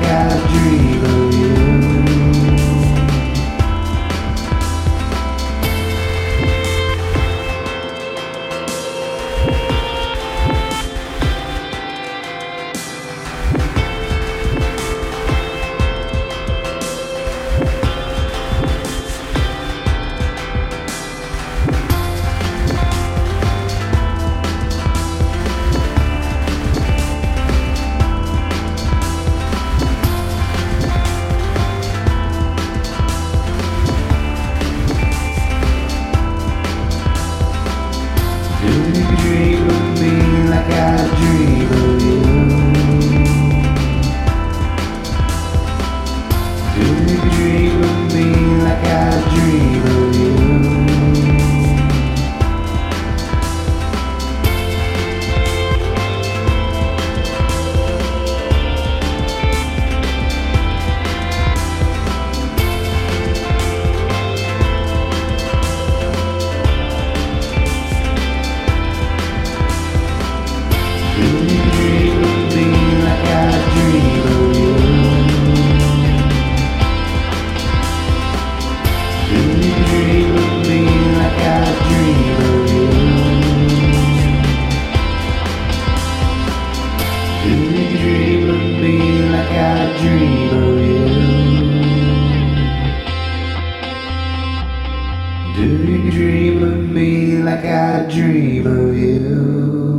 got a dreamer. dreamer dream of me like I dream of you.